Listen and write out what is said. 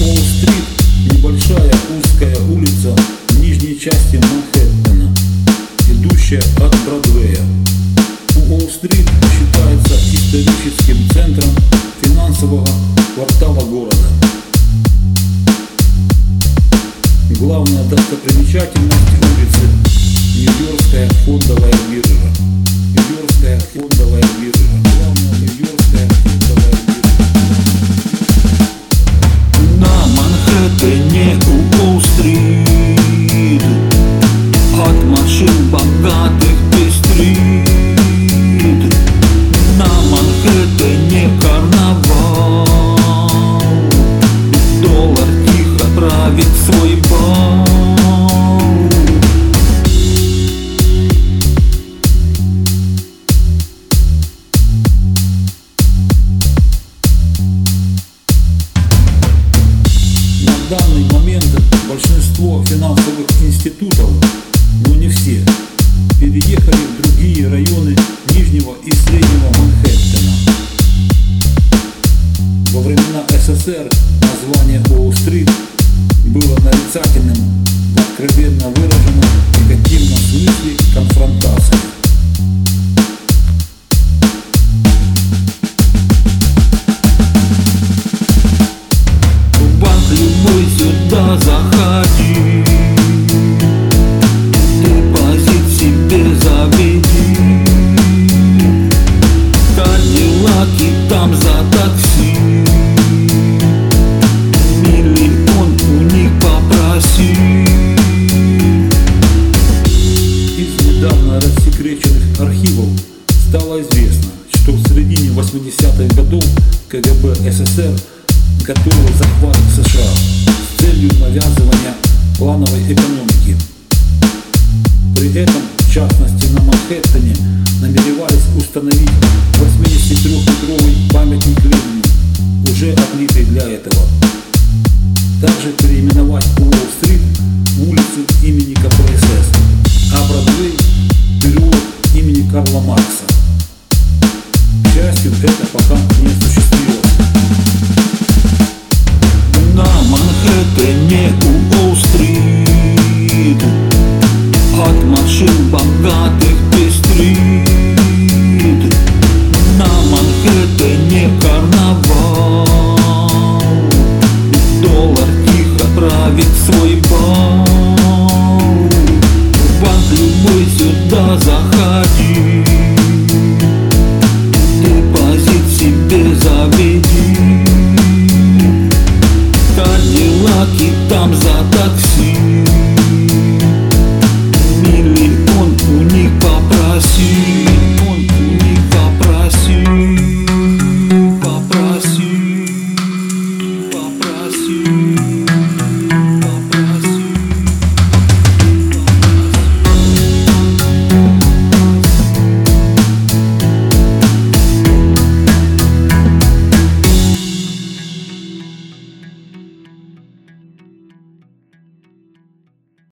Уолл-стрит – небольшая узкая улица в нижней части Манхэттена, идущая от Бродвея. Уолл-стрит считается историческим центром финансового квартала города. Главная достопримечательность улицы – Нью-Йоркская фондовая биржа. Манхэттене у Уолл-стрит данный момент большинство финансовых институтов, но не все, переехали в другие районы Нижнего и Среднего Манхэттена. Во времена СССР название Уолл-стрит было нарицательным, Из недавно рассекреченных архивов стало известно, что в середине 80-х годов КГБ СССР готовил захват США целью навязывания плановой экономики. При этом, в частности на Манхэттене, намеревались установить 83-метровый памятник Ленину, уже отлитый для этого. Также переименовать Уолл-стрит в улицу имени КПСС, а Бродвей – переулок имени Карла Маркса. К счастью, это пока.